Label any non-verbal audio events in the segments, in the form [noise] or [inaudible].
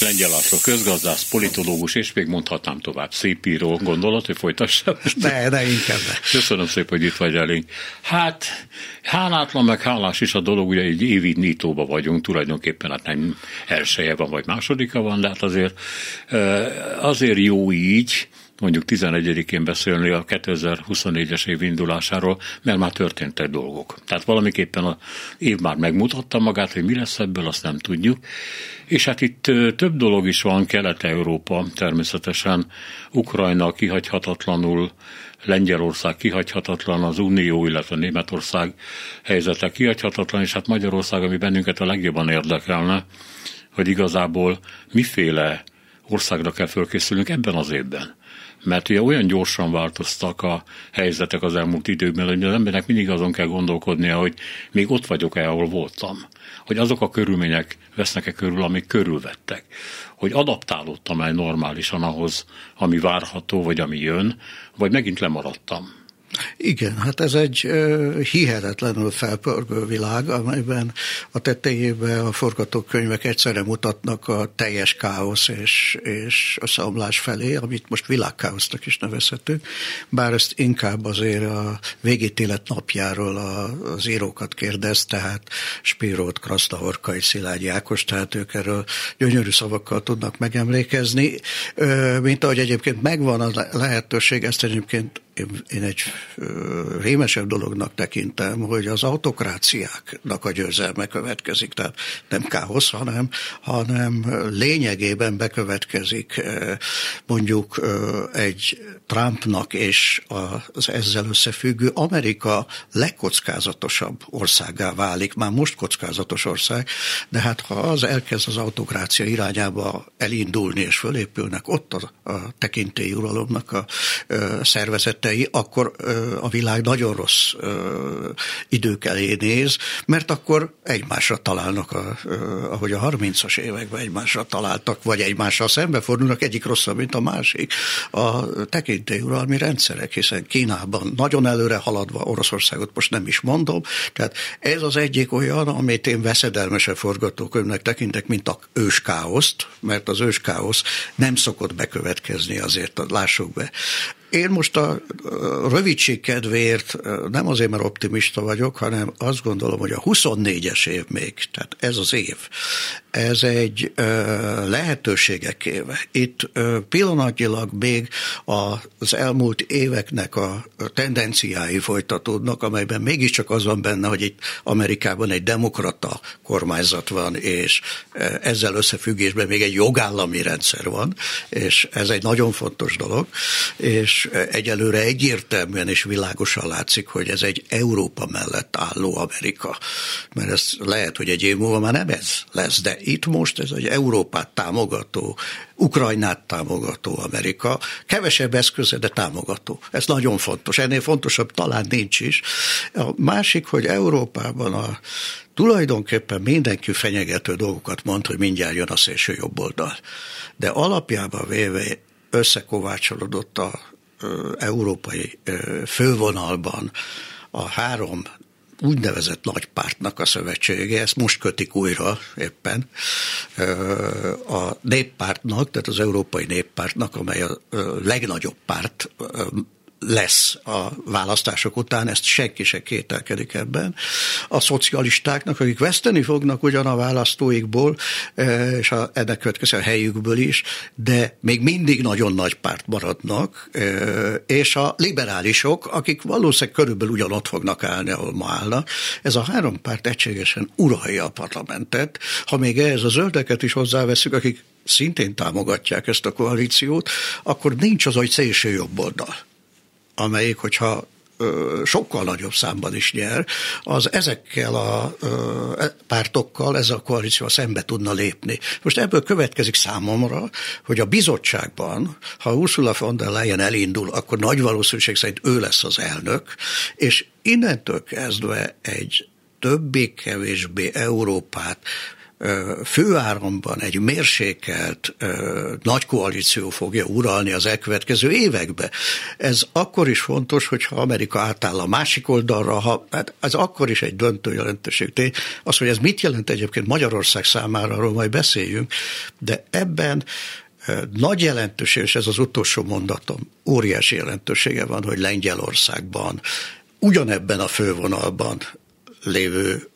Lengyel László közgazdász, politológus, és még mondhatnám tovább. Szép író gondolat, hogy folytassam. Ne, ne, inkább ne. Köszönöm szépen, hogy itt vagy elénk. Hát, hálátlan, meg hálás is a dolog, ugye egy évi nyitóba vagyunk, tulajdonképpen hát nem elsője van, vagy másodika van, de hát azért, azért jó így, mondjuk 11-én beszélni a 2024-es év indulásáról, mert már történtek dolgok. Tehát valamiképpen a év már megmutatta magát, hogy mi lesz ebből, azt nem tudjuk. És hát itt több dolog is van, Kelet-Európa természetesen, Ukrajna kihagyhatatlanul, Lengyelország kihagyhatatlan, az Unió, illetve Németország helyzete kihagyhatatlan, és hát Magyarország, ami bennünket a legjobban érdekelne, hogy igazából miféle országra kell fölkészülnünk ebben az évben mert ugye olyan gyorsan változtak a helyzetek az elmúlt időkben, hogy az embernek mindig azon kell gondolkodnia, hogy még ott vagyok-e, ahol voltam. Hogy azok a körülmények vesznek-e körül, amik körülvettek. Hogy adaptálódtam-e normálisan ahhoz, ami várható, vagy ami jön, vagy megint lemaradtam. Igen, hát ez egy hihetetlenül felpörgő világ, amelyben a tetejében a forgatókönyvek egyszerre mutatnak a teljes káosz és, és a szomlás felé, amit most világkáosznak is nevezhetünk, bár ezt inkább azért a végítélet napjáról az írókat kérdez, tehát Spirót, Krasznahorkai, Szilágyi Ákos, tehát ők erről gyönyörű szavakkal tudnak megemlékezni, mint ahogy egyébként megvan a lehetőség, ezt egyébként én, egy rémesebb dolognak tekintem, hogy az autokráciáknak a győzelme következik, tehát nem káosz, hanem, hanem lényegében bekövetkezik mondjuk egy Trumpnak és az ezzel összefüggő Amerika legkockázatosabb országá válik, már most kockázatos ország, de hát ha az elkezd az autokrácia irányába elindulni és fölépülnek ott a, a tekintélyuralomnak a, a szervezete, tettei, akkor a világ nagyon rossz idők elé néz, mert akkor egymásra találnak, a, ahogy a 30-as években egymásra találtak, vagy egymással szembefordulnak, egyik rosszabb, mint a másik. A tekintélyuralmi rendszerek, hiszen Kínában nagyon előre haladva, Oroszországot most nem is mondom, tehát ez az egyik olyan, amit én veszedelmesebb forgatókönyvnek tekintek, mint a őskáoszt, mert az őskáosz nem szokott bekövetkezni, azért lássuk be. Én most a rövidség kedvéért nem azért, mert optimista vagyok, hanem azt gondolom, hogy a 24-es év még, tehát ez az év, ez egy lehetőségek éve. Itt pillanatnyilag még az elmúlt éveknek a tendenciái folytatódnak, amelyben mégiscsak az van benne, hogy itt Amerikában egy demokrata kormányzat van, és ezzel összefüggésben még egy jogállami rendszer van, és ez egy nagyon fontos dolog, és egyelőre egyértelműen és világosan látszik, hogy ez egy Európa mellett álló Amerika. Mert ez lehet, hogy egy év múlva már nem ez lesz, de itt most ez egy Európát támogató, Ukrajnát támogató Amerika, kevesebb eszköze, de támogató. Ez nagyon fontos. Ennél fontosabb talán nincs is. A másik, hogy Európában a tulajdonképpen mindenki fenyegető dolgokat mond, hogy mindjárt jön a szélső jobb oldal. De alapjában véve összekovácsolódott a európai fővonalban a három úgynevezett nagypártnak a szövetsége, ezt most kötik újra éppen, a néppártnak, tehát az Európai Néppártnak, amely a legnagyobb párt lesz a választások után, ezt senki se kételkedik ebben. A szocialistáknak, akik veszteni fognak ugyan a választóikból, e, és a, ennek következő a helyükből is, de még mindig nagyon nagy párt maradnak, e, és a liberálisok, akik valószínűleg körülbelül ugyanott fognak állni, ahol ma állnak. Ez a három párt egységesen uralja a parlamentet. Ha még ehhez a zöldeket is hozzáveszünk, akik szintén támogatják ezt a koalíciót, akkor nincs az, hogy szélső jobb oldal amelyik, hogyha sokkal nagyobb számban is nyer, az ezekkel a e, pártokkal, ez a koalíció szembe tudna lépni. Most ebből következik számomra, hogy a bizottságban, ha Ursula von der Leyen elindul, akkor nagy valószínűség szerint ő lesz az elnök, és innentől kezdve egy többé-kevésbé Európát főáramban egy mérsékelt nagy koalíció fogja uralni az elkövetkező évekbe. Ez akkor is fontos, hogyha Amerika átáll a másik oldalra, ha, hát ez akkor is egy döntő jelentőség. Tény. Az, hogy ez mit jelent egyébként Magyarország számára, arról majd beszéljünk, de ebben nagy jelentőség, és ez az utolsó mondatom, óriási jelentősége van, hogy Lengyelországban ugyanebben a fővonalban lévő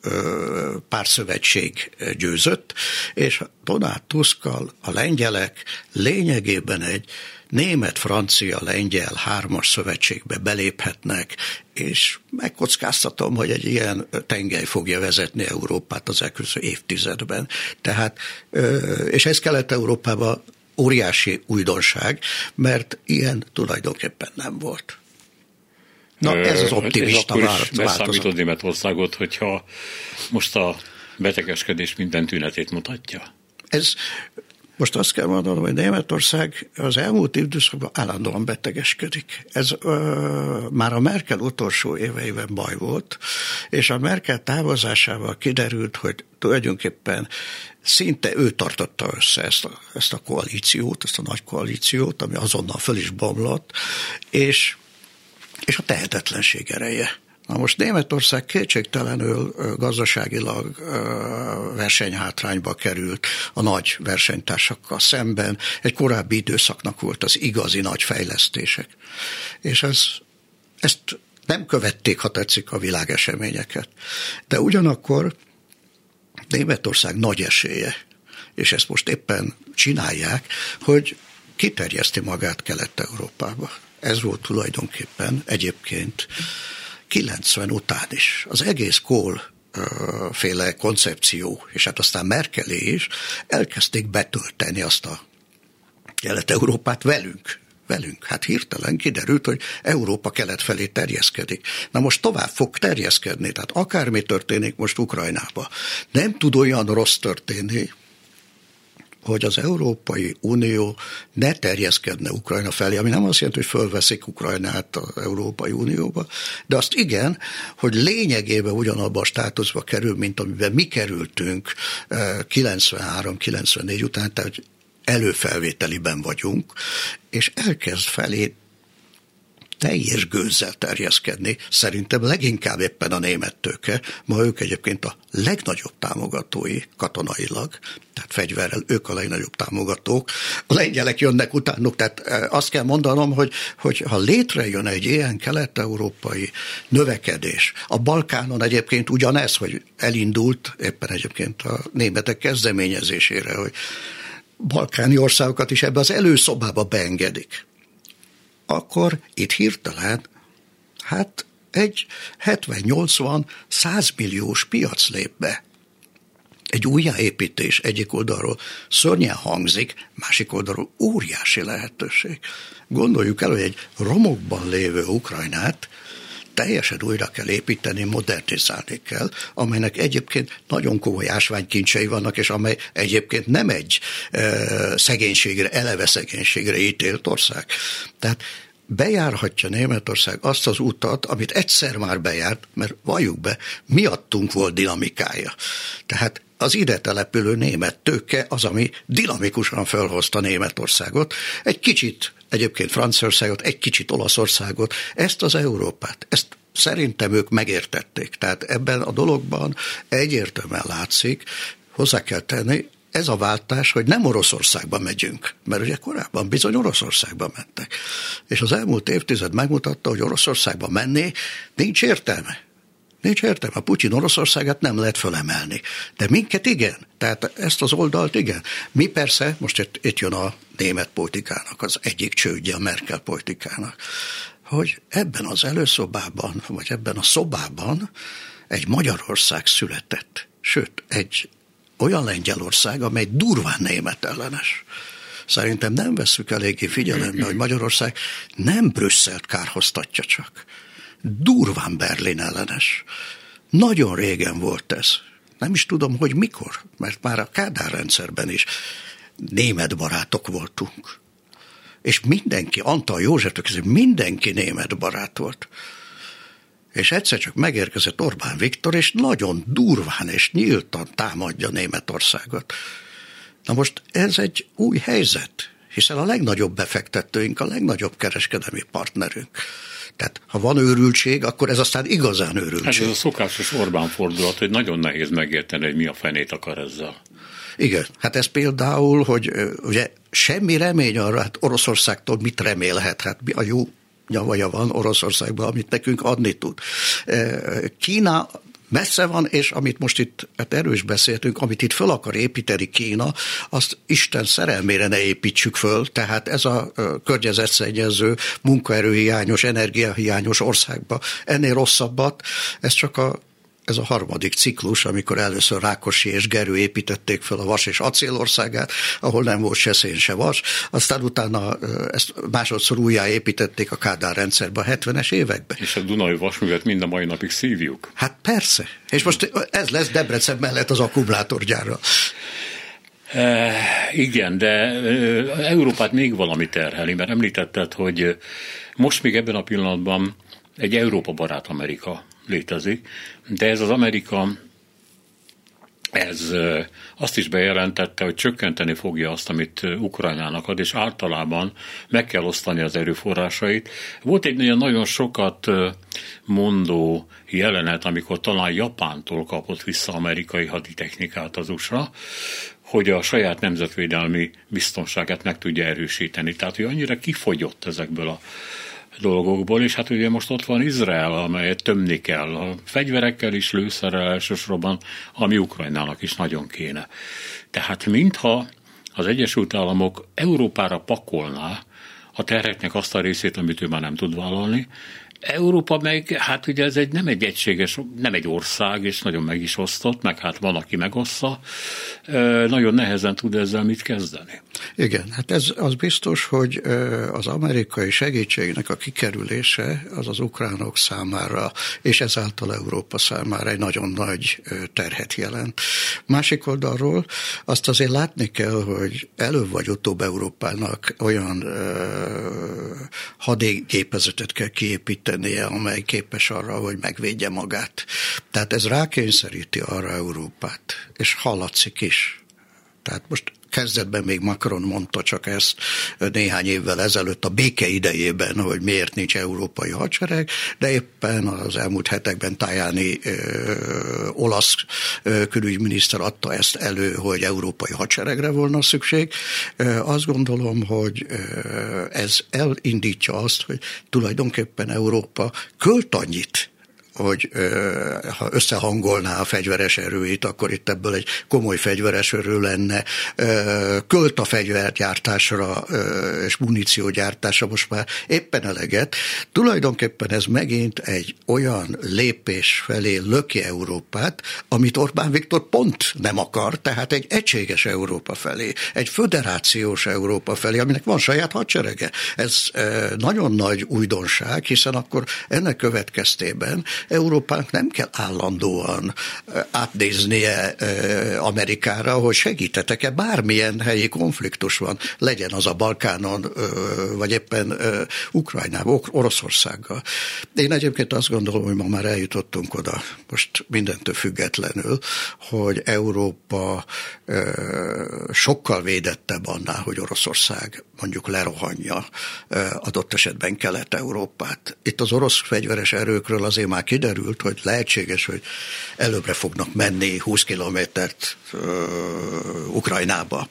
párszövetség győzött, és Donald Tuskkal a lengyelek lényegében egy német-francia-lengyel hármas szövetségbe beléphetnek, és megkockáztatom, hogy egy ilyen tengely fogja vezetni Európát az elkövetkező évtizedben. Tehát, és ez Kelet-Európában óriási újdonság, mert ilyen tulajdonképpen nem volt. Na, ez az optimista és akkor is változat. Németországot, hogyha most a betegeskedés minden tünetét mutatja? Ez most azt kell mondanom, hogy Németország az elmúlt időszakban állandóan betegeskedik. Ez ö, már a Merkel utolsó éveiben baj volt, és a Merkel távozásával kiderült, hogy tulajdonképpen szinte ő tartotta össze ezt a, ezt a koalíciót, ezt a nagy koalíciót, ami azonnal föl is bomlott, és és a tehetetlenség ereje. Na most Németország kétségtelenül gazdaságilag versenyhátrányba került a nagy versenytársakkal szemben. Egy korábbi időszaknak volt az igazi nagy fejlesztések. És ez, ezt nem követték, ha tetszik, a világeseményeket. De ugyanakkor Németország nagy esélye, és ezt most éppen csinálják, hogy kiterjeszti magát Kelet-Európába. Ez volt tulajdonképpen egyébként 90 után is. Az egész Kohl féle koncepció, és hát aztán Merkelé is elkezdték betölteni azt a Kelet-Európát velünk, velünk. Hát hirtelen kiderült, hogy Európa kelet felé terjeszkedik. Na most tovább fog terjeszkedni, tehát akármi történik most Ukrajnába, nem tud olyan rossz történni, hogy az Európai Unió ne terjeszkedne Ukrajna felé, ami nem azt jelenti, hogy fölveszik Ukrajnát az Európai Unióba, de azt igen, hogy lényegében ugyanabban a státuszba kerül, mint amiben mi kerültünk 93-94 eh, után, tehát előfelvételiben vagyunk, és elkezd felé teljes gőzzel terjeszkedni, szerintem leginkább éppen a német tőke, ma ők egyébként a legnagyobb támogatói katonailag, tehát fegyverrel ők a legnagyobb támogatók, a lengyelek jönnek utánuk, tehát e, azt kell mondanom, hogy, hogy ha létrejön egy ilyen kelet-európai növekedés, a Balkánon egyébként ugyanez, hogy elindult éppen egyébként a németek kezdeményezésére, hogy balkáni országokat is ebbe az előszobába beengedik akkor itt hirtelen, hát egy 70-80-100 milliós piac lép be. Egy újjáépítés egyik oldalról szörnyen hangzik, másik oldalról óriási lehetőség. Gondoljuk el, hogy egy romokban lévő Ukrajnát teljesen újra kell építeni, modernizálni kell, amelynek egyébként nagyon komoly ásványkincsei vannak, és amely egyébként nem egy e, szegénységre, eleve szegénységre ítélt ország. Tehát bejárhatja Németország azt az utat, amit egyszer már bejárt, mert valljuk be, miattunk volt dinamikája. Tehát az ide települő német tőke az, ami dinamikusan felhozta Németországot. Egy kicsit egyébként Franciaországot, egy kicsit Olaszországot, ezt az Európát, ezt szerintem ők megértették. Tehát ebben a dologban egyértelműen látszik, hozzá kell tenni, ez a váltás, hogy nem Oroszországba megyünk, mert ugye korábban bizony Oroszországba mentek. És az elmúlt évtized megmutatta, hogy Oroszországba menni nincs értelme. Nincs értelme. A Putyin Oroszországát nem lehet fölemelni. De minket igen. Tehát ezt az oldalt igen. Mi persze, most itt, itt jön a német politikának az egyik csődje a Merkel politikának, hogy ebben az előszobában, vagy ebben a szobában egy Magyarország született. Sőt, egy olyan Lengyelország, amely durván német ellenes. Szerintem nem veszük eléggé figyelembe, hogy Magyarország nem Brüsszelt kárhoztatja csak. Durván Berlin ellenes. Nagyon régen volt ez. Nem is tudom, hogy mikor, mert már a Kádár rendszerben is német barátok voltunk. És mindenki, Antal József mindenki német barát volt. és egyszer csak megérkezett Orbán Viktor, és nagyon durván és nyíltan támadja Németországot. Na most ez egy új helyzet, hiszen a legnagyobb befektetőink, a legnagyobb kereskedelmi partnerünk. Tehát ha van őrültség, akkor ez aztán igazán őrültség. Ez a szokásos Orbán fordulat, hogy nagyon nehéz megérteni, hogy mi a fenét akar ezzel. Igen, hát ez például, hogy ugye semmi remény arra, hát Oroszországtól mit remélhet, hát a jó nyavaja van Oroszországban, amit nekünk adni tud. Kína messze van, és amit most itt, hát erről is beszéltünk, amit itt föl akar építeni Kína, azt Isten szerelmére ne építsük föl, tehát ez a környezetszennyező, munkaerőhiányos, energiahiányos országba ennél rosszabbat, ez csak a ez a harmadik ciklus, amikor először Rákosi és Gerő építették fel a vas és acélországát, ahol nem volt se szén, se vas, aztán utána ezt másodszor újjáépítették a Kádár rendszerbe a 70-es években. És a Dunai vasművet mind a mai napig szívjuk. Hát persze. És most ez lesz Debrecen mellett az akkumulátorgyára. E, igen, de Európát még valami terheli, mert említetted, hogy most még ebben a pillanatban egy Európa barát Amerika létezik, de ez az Amerika ez azt is bejelentette, hogy csökkenteni fogja azt, amit Ukrajnának ad, és általában meg kell osztani az erőforrásait. Volt egy nagyon, sokat mondó jelenet, amikor talán Japántól kapott vissza amerikai haditechnikát az USA, hogy a saját nemzetvédelmi biztonságát meg tudja erősíteni. Tehát, hogy annyira kifogyott ezekből a dolgokból, és hát ugye most ott van Izrael, amelyet tömni kell, a fegyverekkel is, lőszerrel elsősorban, ami Ukrajnának is nagyon kéne. Tehát mintha az Egyesült Államok Európára pakolná a terheknek azt a részét, amit ő már nem tud vállalni, Európa meg, hát ugye ez egy, nem egy egységes, nem egy ország, és nagyon meg is osztott, meg hát van, aki megossza, nagyon nehezen tud ezzel mit kezdeni. Igen, hát ez az biztos, hogy az amerikai segítségnek a kikerülése az az ukránok számára, és ezáltal Európa számára egy nagyon nagy terhet jelent. Másik oldalról azt azért látni kell, hogy előbb vagy utóbb Európának olyan hadégépezetet kell kiépíteni, tennie, amely képes arra, hogy megvédje magát. Tehát ez rákényszeríti arra Európát, és hallatszik is. Tehát most kezdetben még Macron mondta csak ezt néhány évvel ezelőtt a béke idejében, hogy miért nincs európai hadsereg, de éppen az elmúlt hetekben Tajani ö, olasz ö, külügyminiszter adta ezt elő, hogy európai hadseregre volna szükség. Ö, azt gondolom, hogy ö, ez elindítja azt, hogy tulajdonképpen Európa költ annyit hogy ha összehangolná a fegyveres erőit, akkor itt ebből egy komoly fegyveres erő lenne. Költ a fegyvergyártásra és muníciógyártásra most már éppen eleget. Tulajdonképpen ez megint egy olyan lépés felé löki Európát, amit Orbán Viktor pont nem akar, tehát egy egységes Európa felé, egy föderációs Európa felé, aminek van saját hadserege. Ez nagyon nagy újdonság, hiszen akkor ennek következtében Európának nem kell állandóan átnéznie Amerikára, hogy segítetek-e bármilyen helyi konfliktus van, legyen az a Balkánon, vagy éppen Ukrajnában, Oroszországgal. Én egyébként azt gondolom, hogy ma már eljutottunk oda, most mindentől függetlenül, hogy Európa sokkal védettebb annál, hogy Oroszország mondjuk lerohanja adott esetben Kelet-Európát. Itt az orosz fegyveres erőkről azért már kiderült, hogy lehetséges, hogy előbbre fognak menni 20 kilométert Ukrajnába,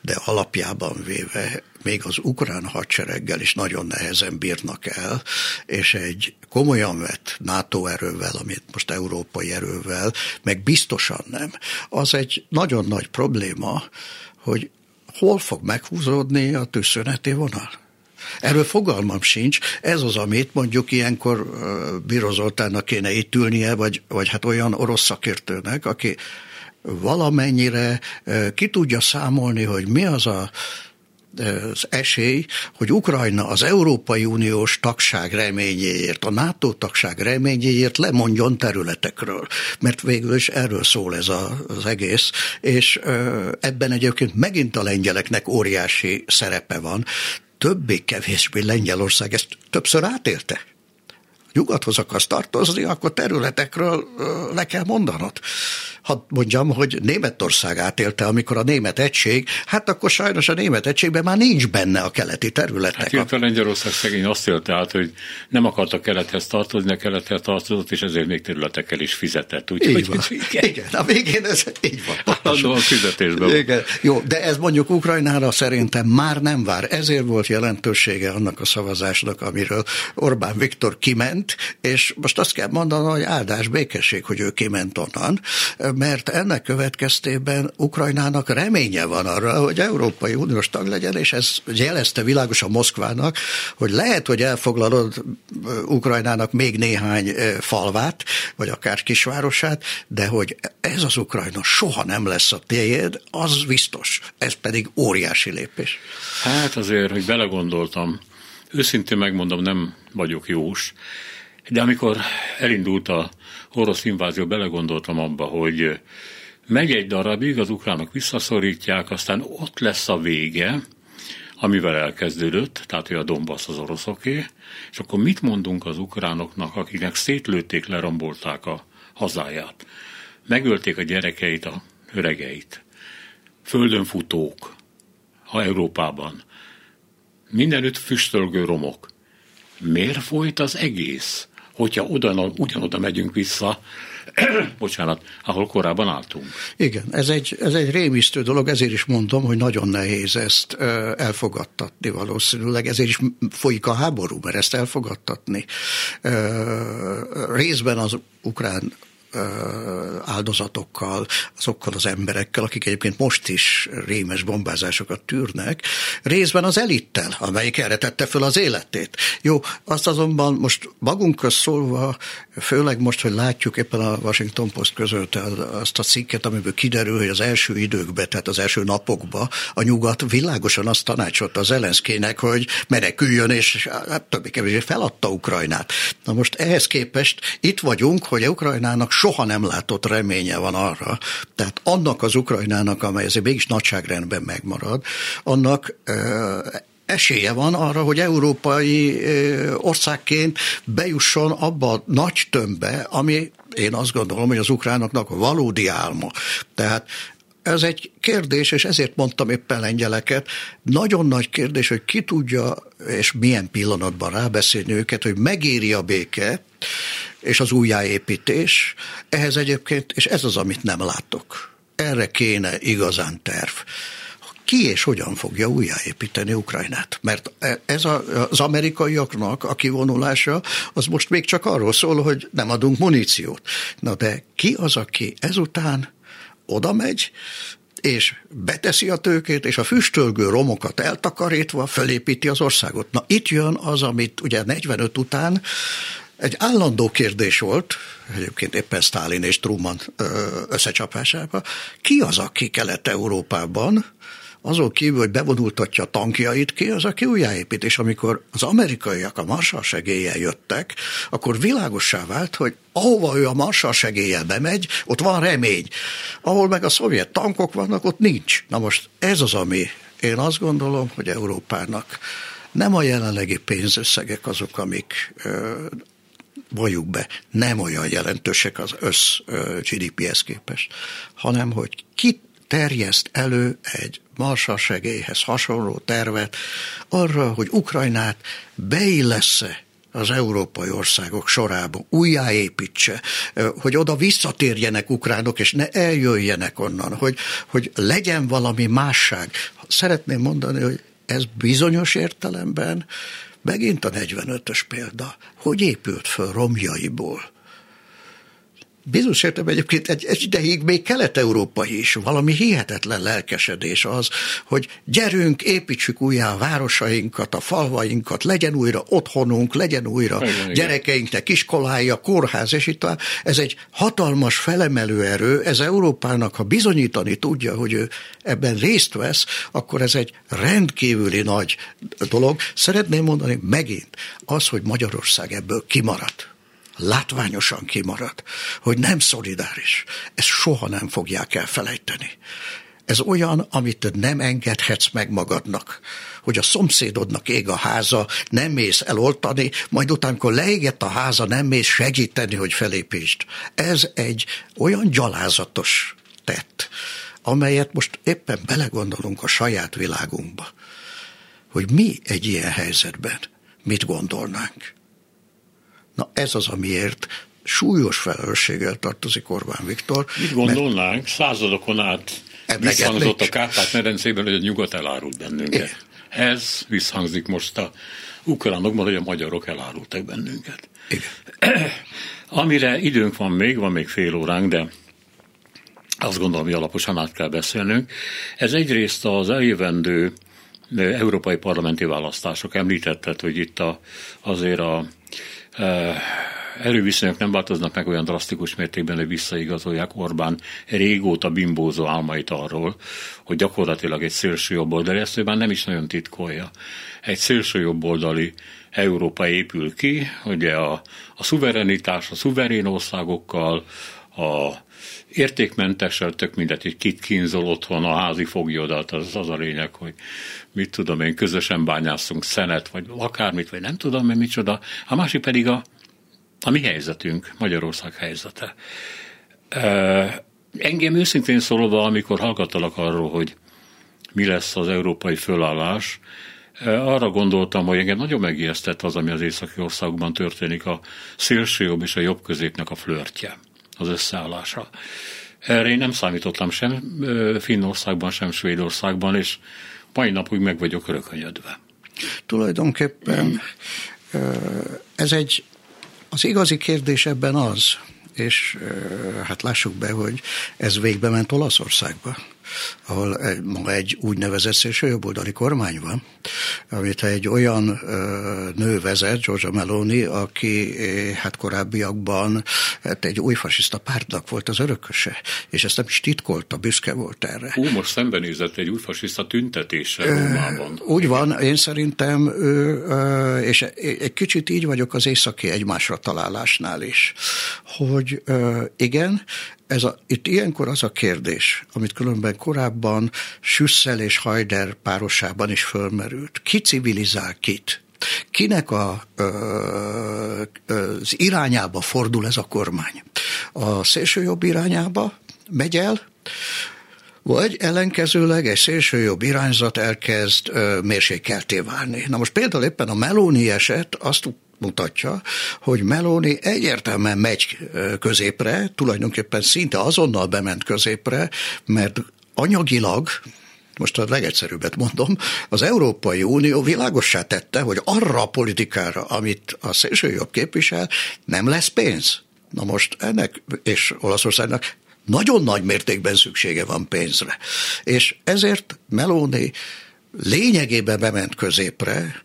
de alapjában véve még az ukrán hadsereggel is nagyon nehezen bírnak el, és egy komolyan vett NATO erővel, amit most európai erővel, meg biztosan nem. Az egy nagyon nagy probléma, hogy hol fog meghúzódni a tűzszöneti vonal. Erről fogalmam sincs. Ez az, amit mondjuk ilyenkor Bíró Zoltánnak kéne itt ülnie, vagy, vagy hát olyan orosz szakértőnek, aki valamennyire ki tudja számolni, hogy mi az a az esély, hogy Ukrajna az Európai Uniós tagság reményéért, a NATO tagság reményéért lemondjon területekről. Mert végül is erről szól ez a, az egész, és ebben egyébként megint a lengyeleknek óriási szerepe van többé-kevésbé Lengyelország ezt többször átélte. Nyugathoz akarsz tartozni, akkor területekről le kell mondanod hadd mondjam, hogy Németország átélte, amikor a német egység, hát akkor sajnos a német egységben már nincs benne a keleti területek. Hát illetve Lengyelország szegény azt élte át, hogy nem akart a kelethez tartozni, a kelethez tartozott, és ezért még területekkel is fizetett. Úgy, így van. igen. igen, a végén ez így van. a fizetésben. Igen. Jó, de ez mondjuk Ukrajnára szerintem már nem vár. Ezért volt jelentősége annak a szavazásnak, amiről Orbán Viktor kiment, és most azt kell mondanom, hogy áldás békesség, hogy ő kiment onnan, mert ennek következtében Ukrajnának reménye van arra, hogy Európai Uniós tag legyen, és ez jelezte világosan Moszkvának, hogy lehet, hogy elfoglalod Ukrajnának még néhány falvát, vagy akár kisvárosát, de hogy ez az Ukrajna soha nem lesz a tiéd, az biztos. Ez pedig óriási lépés. Hát azért, hogy belegondoltam, őszintén megmondom, nem vagyok jós, de amikor elindult a orosz invázió, belegondoltam abba, hogy megy egy darabig, az ukránok visszaszorítják, aztán ott lesz a vége, amivel elkezdődött, tehát hogy a Donbass az oroszoké, és akkor mit mondunk az ukránoknak, akiknek szétlőtték, lerombolták a hazáját, megölték a gyerekeit, a öregeit, földön futók, ha Európában, mindenütt füstölgő romok. Miért folyt az egész? hogyha oda, ugyanoda megyünk vissza, [clears throat] bocsánat, ahol korábban álltunk. Igen, ez egy, ez egy rémisztő dolog, ezért is mondom, hogy nagyon nehéz ezt elfogadtatni valószínűleg, ezért is folyik a háború, mert ezt elfogadtatni. Részben az ukrán áldozatokkal, azokkal az emberekkel, akik egyébként most is rémes bombázásokat tűrnek, részben az elittel, amelyik erre tette föl az életét. Jó, azt azonban most magunkhoz szólva, főleg most, hogy látjuk éppen a Washington Post között azt a cikket, amiből kiderül, hogy az első időkben, tehát az első napokban a nyugat világosan azt tanácsolta az Zelenszkének, hogy meneküljön, és hát, többé-kevésbé feladta Ukrajnát. Na most ehhez képest itt vagyunk, hogy Ukrajnának soha nem látott reménye van arra, tehát annak az Ukrajnának, amely azért mégis nagyságrendben megmarad, annak esélye van arra, hogy európai országként bejusson abba a nagy tömbbe, ami én azt gondolom, hogy az ukránoknak valódi álma. Tehát ez egy kérdés, és ezért mondtam éppen lengyeleket, nagyon nagy kérdés, hogy ki tudja, és milyen pillanatban rábeszélni őket, hogy megéri a béke, és az újjáépítés. Ehhez egyébként, és ez az, amit nem látok. Erre kéne igazán terv ki és hogyan fogja újjáépíteni Ukrajnát. Mert ez a, az amerikaiaknak a kivonulása, az most még csak arról szól, hogy nem adunk muníciót. Na de ki az, aki ezután oda megy, és beteszi a tőkét, és a füstölgő romokat eltakarítva fölépíti az országot. Na itt jön az, amit ugye 45 után egy állandó kérdés volt, egyébként éppen Stalin és Truman összecsapásában, ki az, aki Kelet-Európában azon kívül, hogy bevonultatja a tankjait, ki az, aki újjáépít. És amikor az amerikaiak a Marshall segéllyel jöttek, akkor világossá vált, hogy ahova ő a Marshall segéllyel bemegy, ott van remény. Ahol meg a szovjet tankok vannak, ott nincs. Na most ez az, ami én azt gondolom, hogy Európának nem a jelenlegi pénzösszegek azok, amik valljuk be, nem olyan jelentősek az össz GDP-hez képest, hanem hogy ki terjeszt elő egy Marshall segélyhez hasonló tervet arra, hogy Ukrajnát beillesz-e az európai országok sorába, újjáépítse, hogy oda visszatérjenek ukránok, és ne eljöjjenek onnan, hogy, hogy legyen valami másság. Szeretném mondani, hogy ez bizonyos értelemben megint a 45-ös példa, hogy épült föl romjaiból bizonyos értem egyébként egy, egy ideig még kelet-európai is valami hihetetlen lelkesedés az, hogy gyerünk, építsük újjá a városainkat, a falvainkat, legyen újra otthonunk, legyen újra igen, gyerekeinknek iskolája, kórház, és itt ez egy hatalmas felemelő erő, ez Európának, ha bizonyítani tudja, hogy ő ebben részt vesz, akkor ez egy rendkívüli nagy dolog. Szeretném mondani megint az, hogy Magyarország ebből kimaradt látványosan kimarad, hogy nem szolidáris. Ezt soha nem fogják elfelejteni. Ez olyan, amit nem engedhetsz meg magadnak. Hogy a szomszédodnak ég a háza, nem mész eloltani, majd utána, amikor leégett a háza, nem mész segíteni, hogy felépítsd. Ez egy olyan gyalázatos tett, amelyet most éppen belegondolunk a saját világunkba, hogy mi egy ilyen helyzetben mit gondolnánk. Na ez az, amiért súlyos felelősséggel tartozik Orbán Viktor. Mit gondolnánk? Századokon át visszhangzott a Kárpát-medencében, hogy a nyugat elárult bennünket. Igen. Ez visszhangzik most a ukránokban, hogy a magyarok elárultak bennünket. Igen. [clears throat] Amire időnk van még, van még fél óránk, de azt gondolom, hogy alaposan át kell beszélnünk. Ez egyrészt az eljövendő európai parlamenti választások. Említetted, hogy itt a, azért a erőviszonyok nem változnak meg olyan drasztikus mértékben, hogy visszaigazolják Orbán régóta bimbózó álmait arról, hogy gyakorlatilag egy szélső jobboldali, ezt ő már nem is nagyon titkolja. Egy szélső jobboldali Európa épül ki, ugye a, a szuverenitás a szuverén országokkal, a értékmentessel, tök mindegy, hogy kit kínzol otthon a házi foglyodat, az az a lényeg, hogy mit tudom én, közösen bányászunk szenet, vagy akármit, vagy nem tudom, mert micsoda. A másik pedig a, a mi helyzetünk, Magyarország helyzete. Engem őszintén szólva, amikor hallgattalak arról, hogy mi lesz az európai fölállás, arra gondoltam, hogy engem nagyon megijesztett az, ami az északi országban történik, a szélső jobb és a jobb középnek a flörtje, az összeállása. Erre én nem számítottam sem Finnországban, sem Svédországban, és mai napig meg vagyok rökönyödve. Tulajdonképpen ez egy, az igazi kérdés ebben az, és hát lássuk be, hogy ez végbe ment Olaszországba ahol egy, ma egy úgynevezett szélsőjobboldali kormány van, amit egy olyan ö, nő vezet, Giorgia Meloni, aki hát korábbiakban hát egy új fasiszta pártnak volt az örököse, és ezt nem is titkolta, büszke volt erre. Ú, most szembenézett egy új fasiszta tüntetéssel Rómában. Úgy van, én szerintem, ö, és egy kicsit így vagyok az északi egymásra találásnál is, hogy igen, ez a, itt ilyenkor az a kérdés, amit különben korábban Süsszel és Hajder párosában is fölmerült. Ki civilizál kit? Kinek a, ö, az irányába fordul ez a kormány? A szélsőjobb irányába megy el, vagy ellenkezőleg egy szélsőjobb irányzat elkezd ö, mérsékelté válni. Na most például éppen a Meloni eset azt mutatja, hogy Meloni egyértelműen megy középre, tulajdonképpen szinte azonnal bement középre, mert anyagilag most a legegyszerűbbet mondom, az Európai Unió világossá tette, hogy arra a politikára, amit a szélsőjobb képvisel, nem lesz pénz. Na most ennek, és Olaszországnak nagyon nagy mértékben szüksége van pénzre. És ezért Meloni lényegében bement középre,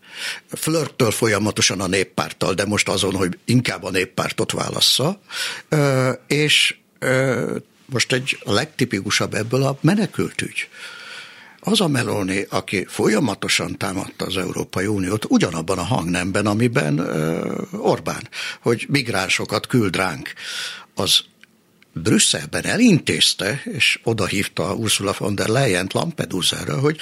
flörtől folyamatosan a néppárttal, de most azon, hogy inkább a néppártot válassza, és most egy a legtipikusabb ebből a menekültügy. Az a Meloni, aki folyamatosan támadta az Európai Uniót, ugyanabban a hangnemben, amiben Orbán, hogy migránsokat küld ránk, az Brüsszelben elintézte, és odahívta Ursula von der Leyen Lampedusa-ra, hogy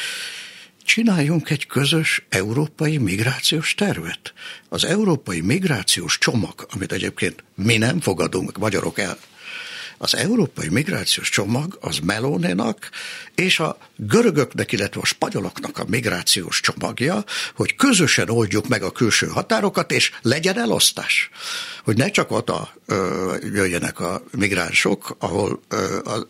csináljunk egy közös európai migrációs tervet. Az európai migrációs csomag, amit egyébként mi nem fogadunk, magyarok el, az európai migrációs csomag az Melónénak és a görögöknek, illetve a spanyoloknak a migrációs csomagja, hogy közösen oldjuk meg a külső határokat, és legyen elosztás. Hogy ne csak oda ö, jöjjenek a migránsok, ahol ö, a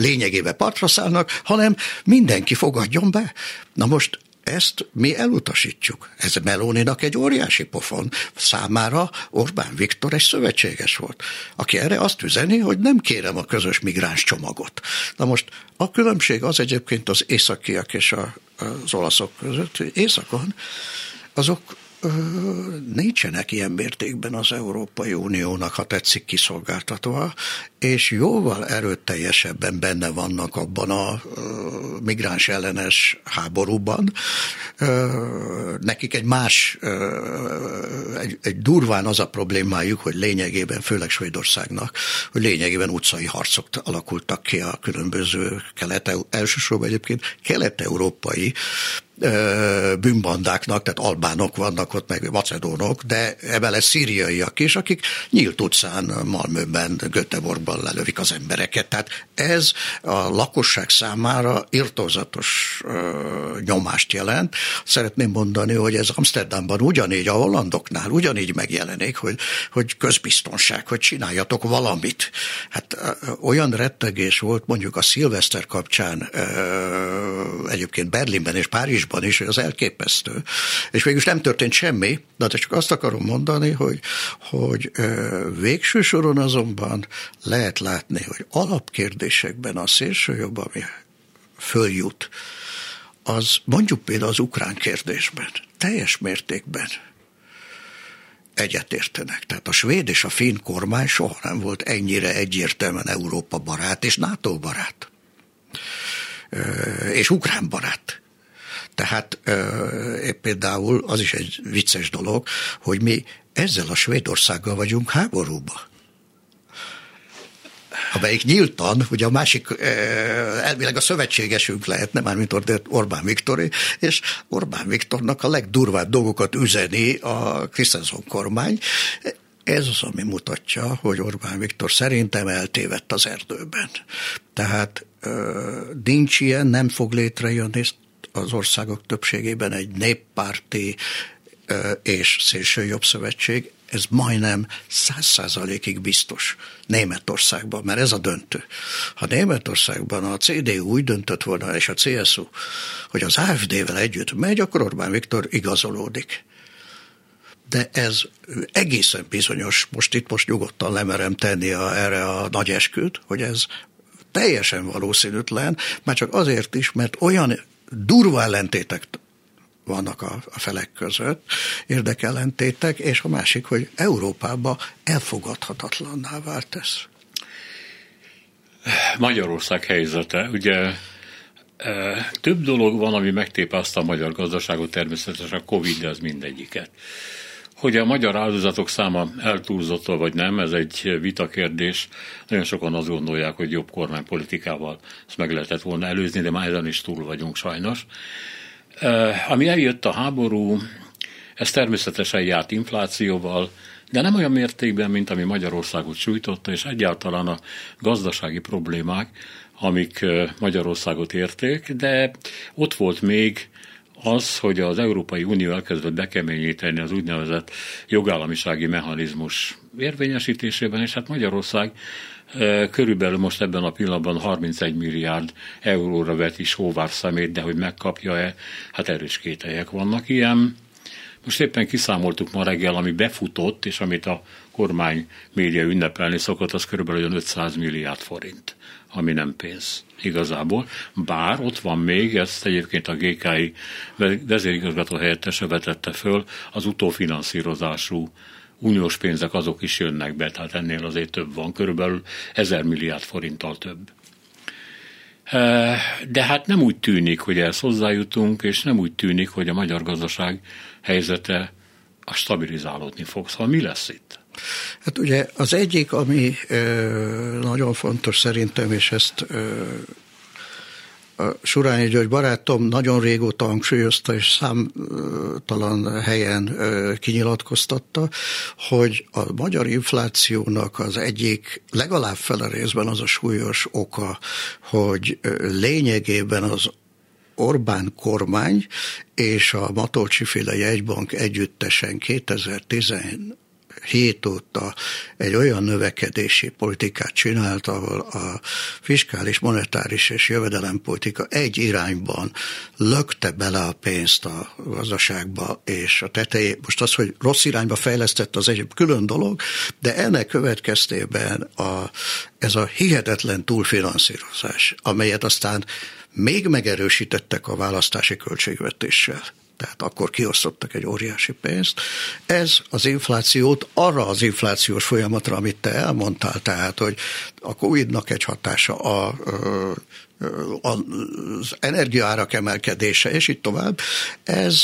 lényegében partra szállnak, hanem mindenki fogadjon be. Na most ezt mi elutasítjuk. Ez Melóninak egy óriási pofon. Számára Orbán Viktor egy szövetséges volt, aki erre azt üzeni, hogy nem kérem a közös migráns csomagot. Na most a különbség az egyébként az északiak és a, az olaszok között, hogy északon azok nincsenek ilyen mértékben az Európai Uniónak, ha tetszik, kiszolgáltatva, és jóval erőteljesebben benne vannak abban a migráns ellenes háborúban. Nekik egy más, egy, egy durván az a problémájuk, hogy lényegében, főleg Svédországnak, hogy lényegében utcai harcok alakultak ki a különböző kelet, elsősorban egyébként kelet-európai bűnbandáknak, tehát albánok vannak ott, meg macedónok, de ebben szíriaiak is, akik nyílt utcán, Malmöben, Göteborgban lelövik az embereket. Tehát ez a lakosság számára irtózatos nyomást jelent. Szeretném mondani, hogy ez Amsterdamban ugyanígy, a hollandoknál ugyanígy megjelenik, hogy, hogy közbiztonság, hogy csináljatok valamit. Hát olyan rettegés volt mondjuk a szilveszter kapcsán egyébként Berlinben és Párizsban, Párizsban is, az elképesztő. És végül nem történt semmi, de hát csak azt akarom mondani, hogy, hogy végső soron azonban lehet látni, hogy alapkérdésekben a szélső jobb, ami följut, az mondjuk például az ukrán kérdésben teljes mértékben egyetértenek. Tehát a svéd és a finn kormány soha nem volt ennyire egyértelműen Európa barát és NATO barát. És ukrán barát. Tehát e, például az is egy vicces dolog, hogy mi ezzel a Svédországgal vagyunk háborúba amelyik nyíltan, ugye a másik elvileg a szövetségesünk lehetne, már mint Orbán Viktori, és Orbán Viktornak a legdurvább dolgokat üzeni a Krisztenson kormány. Ez az, ami mutatja, hogy Orbán Viktor szerintem eltévedt az erdőben. Tehát nincs ilyen, nem fog létrejönni, az országok többségében egy néppárti és szélső jobb szövetség, ez majdnem száz százalékig biztos Németországban, mert ez a döntő. Ha Németországban a CDU úgy döntött volna, és a CSU, hogy az AFD-vel együtt megy, akkor Orbán Viktor igazolódik. De ez egészen bizonyos, most itt most nyugodtan lemerem tenni a, erre a nagy esküt, hogy ez teljesen valószínűtlen, már csak azért is, mert olyan durva ellentétek vannak a, a felek között, érdekellentétek, és a másik, hogy Európába elfogadhatatlanná vált ez. Magyarország helyzete, ugye e, több dolog van, ami megtépázta a magyar gazdaságot, természetesen a Covid, de az mindegyiket. Hogy a magyar áldozatok száma eltúlzott vagy nem, ez egy vitakérdés. Nagyon sokan azt gondolják, hogy jobb kormánypolitikával ezt meg lehetett volna előzni, de már ezen is túl vagyunk sajnos. Ami eljött a háború, ez természetesen járt inflációval, de nem olyan mértékben, mint ami Magyarországot sújtotta, és egyáltalán a gazdasági problémák, amik Magyarországot érték, de ott volt még az, hogy az Európai Unió elkezdett bekeményíteni az úgynevezett jogállamisági mechanizmus érvényesítésében, és hát Magyarország e, körülbelül most ebben a pillanatban 31 milliárd euróra vet is hóvár szemét, de hogy megkapja-e, hát erős kételyek vannak ilyen. Most éppen kiszámoltuk ma reggel, ami befutott, és amit a kormány média ünnepelni szokott, az körülbelül 500 milliárd forint, ami nem pénz igazából, bár ott van még, ezt egyébként a GKI vezérigazgató helyettese vetette föl, az utófinanszírozású uniós pénzek azok is jönnek be, tehát ennél azért több van, körülbelül ezer milliárd forinttal több. De hát nem úgy tűnik, hogy ezt hozzájutunk, és nem úgy tűnik, hogy a magyar gazdaság helyzete a stabilizálódni fog. Szóval mi lesz itt? Hát ugye az egyik, ami nagyon fontos szerintem, és ezt a Surányi György barátom nagyon régóta hangsúlyozta, és számtalan helyen kinyilatkoztatta, hogy a magyar inflációnak az egyik legalább fele részben az a súlyos oka, hogy lényegében az Orbán kormány és a Matolcsi féle jegybank együttesen 2010. 2007 óta egy olyan növekedési politikát csinált, ahol a fiskális, monetáris és jövedelempolitika egy irányban lökte bele a pénzt a gazdaságba, és a tetejé, most az, hogy rossz irányba fejlesztett, az egy külön dolog, de ennek következtében a, ez a hihetetlen túlfinanszírozás, amelyet aztán még megerősítettek a választási költségvetéssel tehát akkor kiosztottak egy óriási pénzt. Ez az inflációt arra az inflációs folyamatra, amit te elmondtál, tehát, hogy a Covid-nak egy hatása, a, az energiaárak emelkedése, és így tovább. Ez,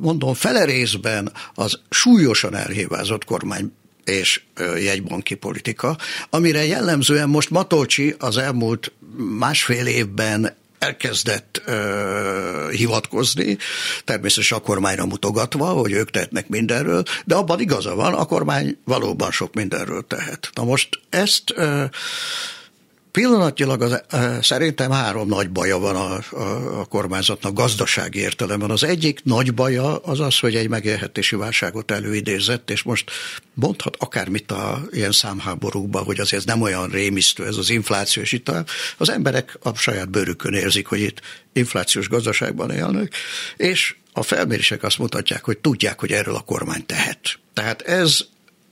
mondom, fele részben az súlyosan elhívázott kormány és jegybanki politika, amire jellemzően most Matolcsi az elmúlt másfél évben elkezdett ö, hivatkozni, természetesen a kormányra mutogatva, hogy ők tehetnek mindenről, de abban igaza van, a kormány valóban sok mindenről tehet. Na most ezt ö, Pillanatnyilag az, szerintem három nagy baja van a, a, a kormányzatnak gazdasági értelemben. Az egyik nagy baja az az, hogy egy megélhetési válságot előidézett, és most mondhat akármit a ilyen számháborúkban, hogy azért ez nem olyan rémisztő, ez az infláció, és itt a, az emberek a saját bőrükön érzik, hogy itt inflációs gazdaságban élnek, és a felmérések azt mutatják, hogy tudják, hogy erről a kormány tehet. Tehát ez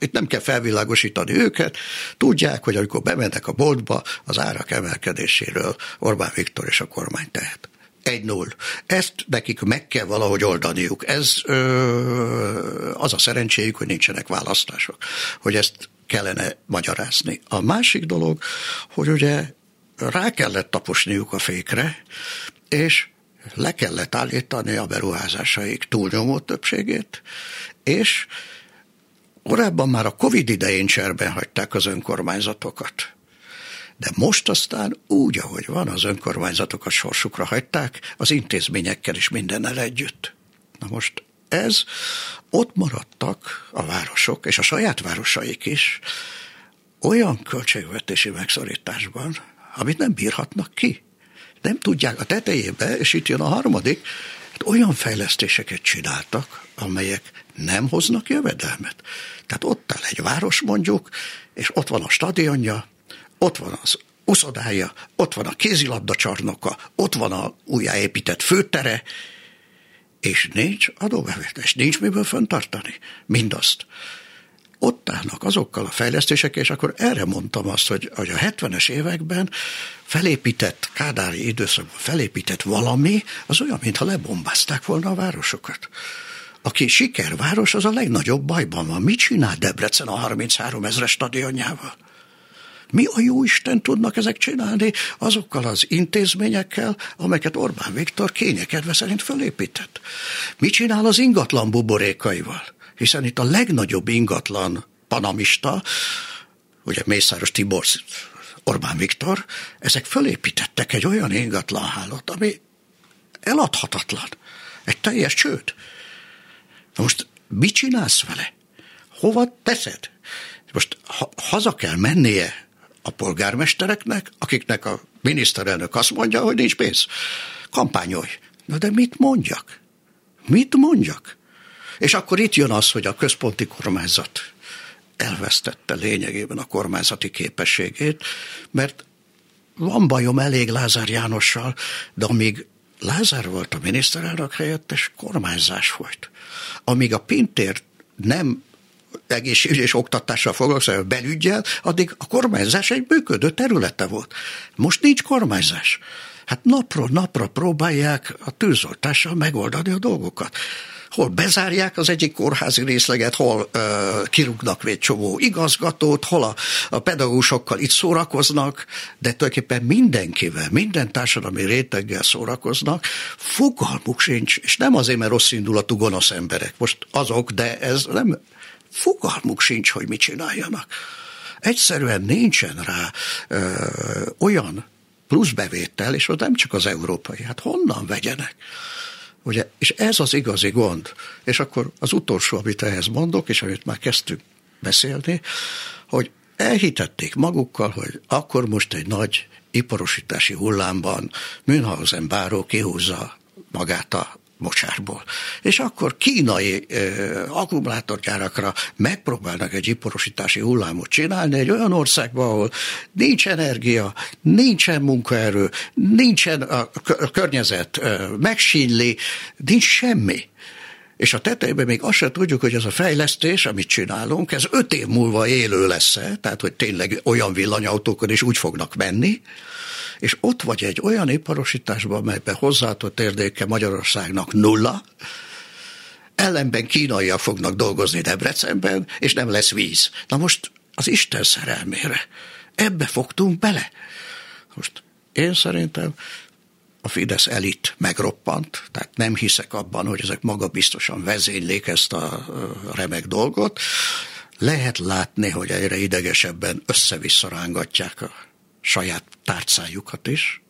itt nem kell felvilágosítani őket, tudják, hogy amikor bemennek a boltba, az árak emelkedéséről Orbán Viktor és a kormány tehet. Egy null. Ezt nekik meg kell valahogy oldaniuk. Ez ö, az a szerencséjük, hogy nincsenek választások, hogy ezt kellene magyarázni. A másik dolog, hogy ugye rá kellett taposniuk a fékre, és le kellett állítani a beruházásaik túlnyomó többségét, és Korábban már a Covid idején cserben hagyták az önkormányzatokat. De most aztán úgy, ahogy van, az önkormányzatokat sorsukra hagyták, az intézményekkel is mindennel együtt. Na most ez, ott maradtak a városok, és a saját városaik is, olyan költségvetési megszorításban, amit nem bírhatnak ki. Nem tudják a tetejébe, és itt jön a harmadik, hát olyan fejlesztéseket csináltak, amelyek nem hoznak jövedelmet. Tehát ott áll egy város mondjuk, és ott van a stadionja, ott van az uszodája, ott van a kézilabda csarnoka, ott van a újjáépített főtere, és nincs adóbevétel, nincs miből föntartani mindazt. Ott állnak azokkal a fejlesztések, és akkor erre mondtam azt, hogy, hogy a 70-es években felépített, kádári időszakban felépített valami, az olyan, mintha lebombázták volna a városokat aki sikerváros, az a legnagyobb bajban van. Mit csinál Debrecen a 33 ezres stadionjával? Mi a jó Isten tudnak ezek csinálni azokkal az intézményekkel, amelyeket Orbán Viktor kényekedve szerint fölépített? Mit csinál az ingatlan buborékaival? Hiszen itt a legnagyobb ingatlan panamista, ugye Mészáros Tibor, Orbán Viktor, ezek fölépítettek egy olyan ingatlanhálót, ami eladhatatlan. Egy teljes csőd. Na most mit csinálsz vele? Hova teszed? Most ha, haza kell mennie a polgármestereknek, akiknek a miniszterelnök azt mondja, hogy nincs pénz. Kampányolj. Na de mit mondjak? Mit mondjak? És akkor itt jön az, hogy a központi kormányzat elvesztette lényegében a kormányzati képességét, mert van bajom elég Lázár Jánossal, de amíg Lázár volt a miniszterelnök helyettes, kormányzás volt. Amíg a Pintér nem egészségügy és oktatással foglalkozott, belügyel, addig a kormányzás egy működő területe volt. Most nincs kormányzás. Hát napról napra próbálják a tűzoltással megoldani a dolgokat hol bezárják az egyik kórházi részleget, hol ö, kirúgnak egy csomó igazgatót, hol a, a pedagógusokkal itt szórakoznak, de tulajdonképpen mindenkivel, minden társadalmi réteggel szórakoznak, fogalmuk sincs, és nem azért, mert rossz indulatú gonosz emberek, most azok, de ez nem, fogalmuk sincs, hogy mit csináljanak. Egyszerűen nincsen rá ö, olyan pluszbevétel, és ott nem csak az európai, hát honnan vegyenek? Ugye, és ez az igazi gond. És akkor az utolsó, amit ehhez mondok, és amit már kezdtük beszélni, hogy elhitették magukkal, hogy akkor most egy nagy iparosítási hullámban Münhausen báró kihúzza magát a mocsárból. És akkor kínai eh, akkumulátorgyárakra megpróbálnak egy iparosítási hullámot csinálni egy olyan országban, ahol nincs energia, nincsen munkaerő, nincsen a környezet eh, megsínli, nincs semmi. És a tetejében még azt sem tudjuk, hogy ez a fejlesztés, amit csinálunk, ez öt év múlva élő lesz-e, tehát hogy tényleg olyan villanyautókon is úgy fognak menni, és ott vagy egy olyan iparosításban, melyben hozzáadott érdéke Magyarországnak nulla, ellenben kínaiak fognak dolgozni Debrecenben, és nem lesz víz. Na most az Isten szerelmére. Ebbe fogtunk bele. Most én szerintem a Fidesz elit megroppant, tehát nem hiszek abban, hogy ezek magabiztosan vezénylék ezt a remek dolgot. Lehet látni, hogy egyre idegesebben össze-vissza rángatják a saját tárcájukat is,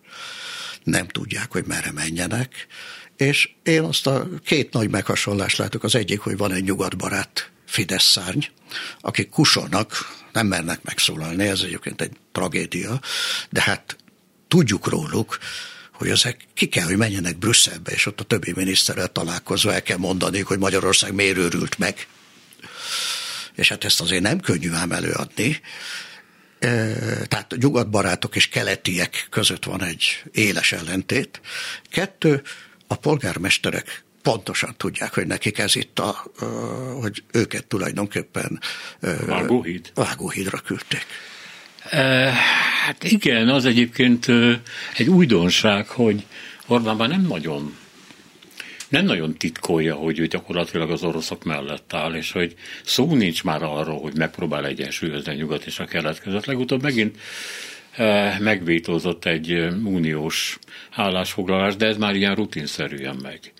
nem tudják, hogy merre menjenek, és én azt a két nagy meghasonlást látok. Az egyik, hogy van egy nyugatbarát Fidesz szárny, akik kusolnak, nem mernek megszólalni, ez egyébként egy tragédia, de hát tudjuk róluk, hogy ezek ki kell, hogy menjenek Brüsszelbe, és ott a többi miniszterrel találkozva el kell mondani, hogy Magyarország miért őrült meg. És hát ezt azért nem könnyű ám előadni. Tehát nyugatbarátok és keletiek között van egy éles ellentét. Kettő, a polgármesterek pontosan tudják, hogy nekik ez itt a, hogy őket tulajdonképpen Vágóhíd. Vágóhídra küldték. Hát igen, az egyébként egy újdonság, hogy Orbán már nem nagyon nem nagyon titkolja, hogy ő gyakorlatilag az oroszok mellett áll, és hogy szó nincs már arról, hogy megpróbál egyensúlyozni a nyugat és a kelet között. Legutóbb megint megvétózott egy uniós állásfoglalás, de ez már ilyen rutinszerűen megy.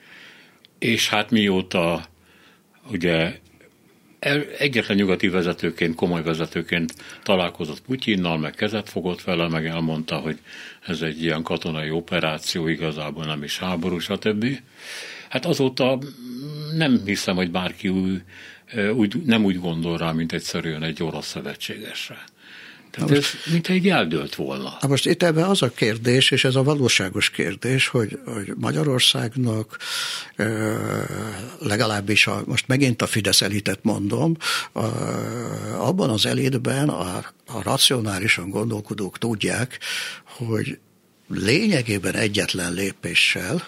És hát mióta ugye egyetlen nyugati vezetőként, komoly vezetőként találkozott Putyinnal, meg kezet fogott vele, meg elmondta, hogy ez egy ilyen katonai operáció, igazából nem is háború, stb. Hát azóta nem hiszem, hogy bárki úgy, úgy, nem úgy gondol rá, mint egyszerűen egy orosz szövetségesre. Tehát most, ez mint egy eldőlt volna. Na most itt ebben az a kérdés, és ez a valóságos kérdés, hogy, hogy Magyarországnak legalábbis a, most megint a Fidesz elitet mondom, a, abban az elitben a, a racionálisan gondolkodók tudják, hogy lényegében egyetlen lépéssel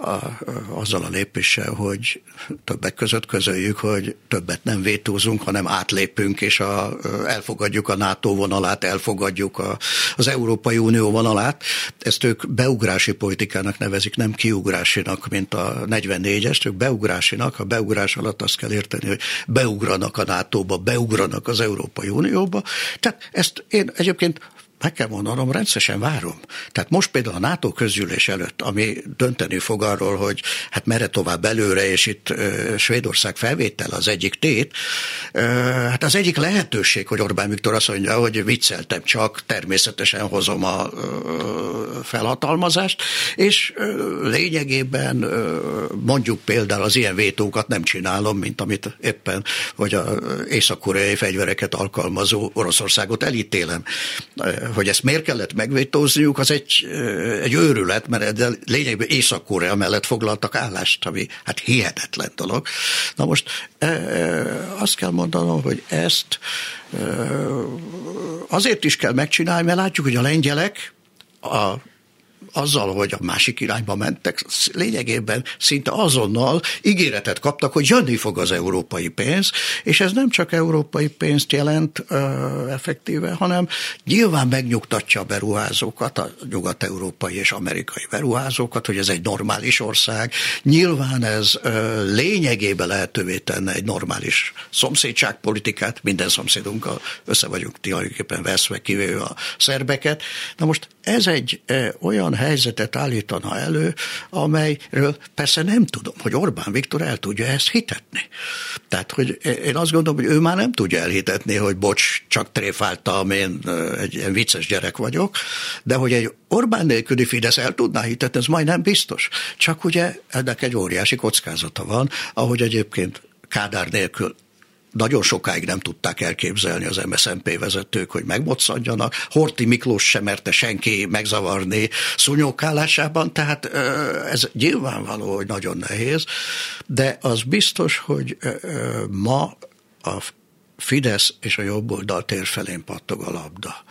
a, azzal a lépéssel, hogy többek között közöljük, hogy többet nem vétózunk, hanem átlépünk, és a, elfogadjuk a NATO vonalát, elfogadjuk a, az Európai Unió vonalát. Ezt ők beugrási politikának nevezik, nem kiugrásinak, mint a 44-est, ők beugrásinak, a beugrás alatt azt kell érteni, hogy beugranak a NATO-ba, beugranak az Európai Unióba. Tehát ezt én egyébként meg kell mondanom, rendszeresen várom. Tehát most például a NATO közgyűlés előtt, ami dönteni fog arról, hogy hát merre tovább előre, és itt Svédország felvétel az egyik tét, hát az egyik lehetőség, hogy Orbán Viktor azt mondja, hogy vicceltem csak, természetesen hozom a felhatalmazást, és lényegében mondjuk például az ilyen vétókat nem csinálom, mint amit éppen, hogy a észak-koreai fegyvereket alkalmazó Oroszországot elítélem hogy ezt miért kellett megvétózniuk, az egy, egy őrület, mert lényegben Észak-Korea mellett foglaltak állást, ami hát hihetetlen dolog. Na most azt kell mondanom, hogy ezt azért is kell megcsinálni, mert látjuk, hogy a lengyelek a azzal, hogy a másik irányba mentek, lényegében szinte azonnal ígéretet kaptak, hogy jönni fog az európai pénz, és ez nem csak európai pénzt jelent ö, effektíve, hanem nyilván megnyugtatja a beruházókat, a nyugat-európai és amerikai beruházókat, hogy ez egy normális ország. Nyilván ez ö, lényegében lehetővé tenne egy normális szomszédságpolitikát, minden szomszédunkkal össze vagyunk tulajdonképpen veszve, kivéve a szerbeket. Na most ez egy ö, olyan helyzetet állítana elő, amelyről persze nem tudom, hogy Orbán Viktor el tudja ezt hitetni. Tehát, hogy én azt gondolom, hogy ő már nem tudja elhitetni, hogy bocs, csak tréfáltam, én egy ilyen vicces gyerek vagyok, de hogy egy Orbán nélküli Fidesz el tudná hitetni, ez majdnem biztos. Csak ugye ennek egy óriási kockázata van, ahogy egyébként Kádár nélkül nagyon sokáig nem tudták elképzelni az MSZNP vezetők, hogy megmoczadjanak. Horti Miklós sem merte senki megzavarni szúnyókálásában, tehát ez nyilvánvaló, hogy nagyon nehéz, de az biztos, hogy ma a Fidesz és a jobb oldal tér felén pattog a labda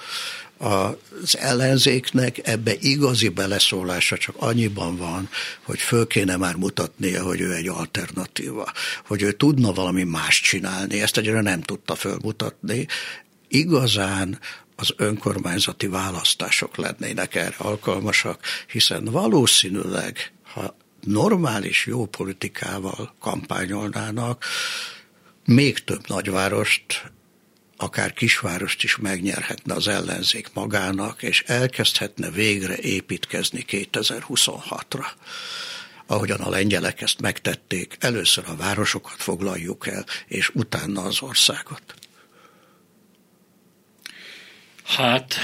az ellenzéknek ebbe igazi beleszólása csak annyiban van, hogy föl kéne már mutatnia, hogy ő egy alternatíva, hogy ő tudna valami más csinálni, ezt egyre nem tudta fölmutatni. Igazán az önkormányzati választások lennének erre alkalmasak, hiszen valószínűleg, ha normális jó politikával kampányolnának, még több nagyvárost, akár kisvárost is megnyerhetne az ellenzék magának, és elkezdhetne végre építkezni 2026-ra ahogyan a lengyelek ezt megtették, először a városokat foglaljuk el, és utána az országot. Hát,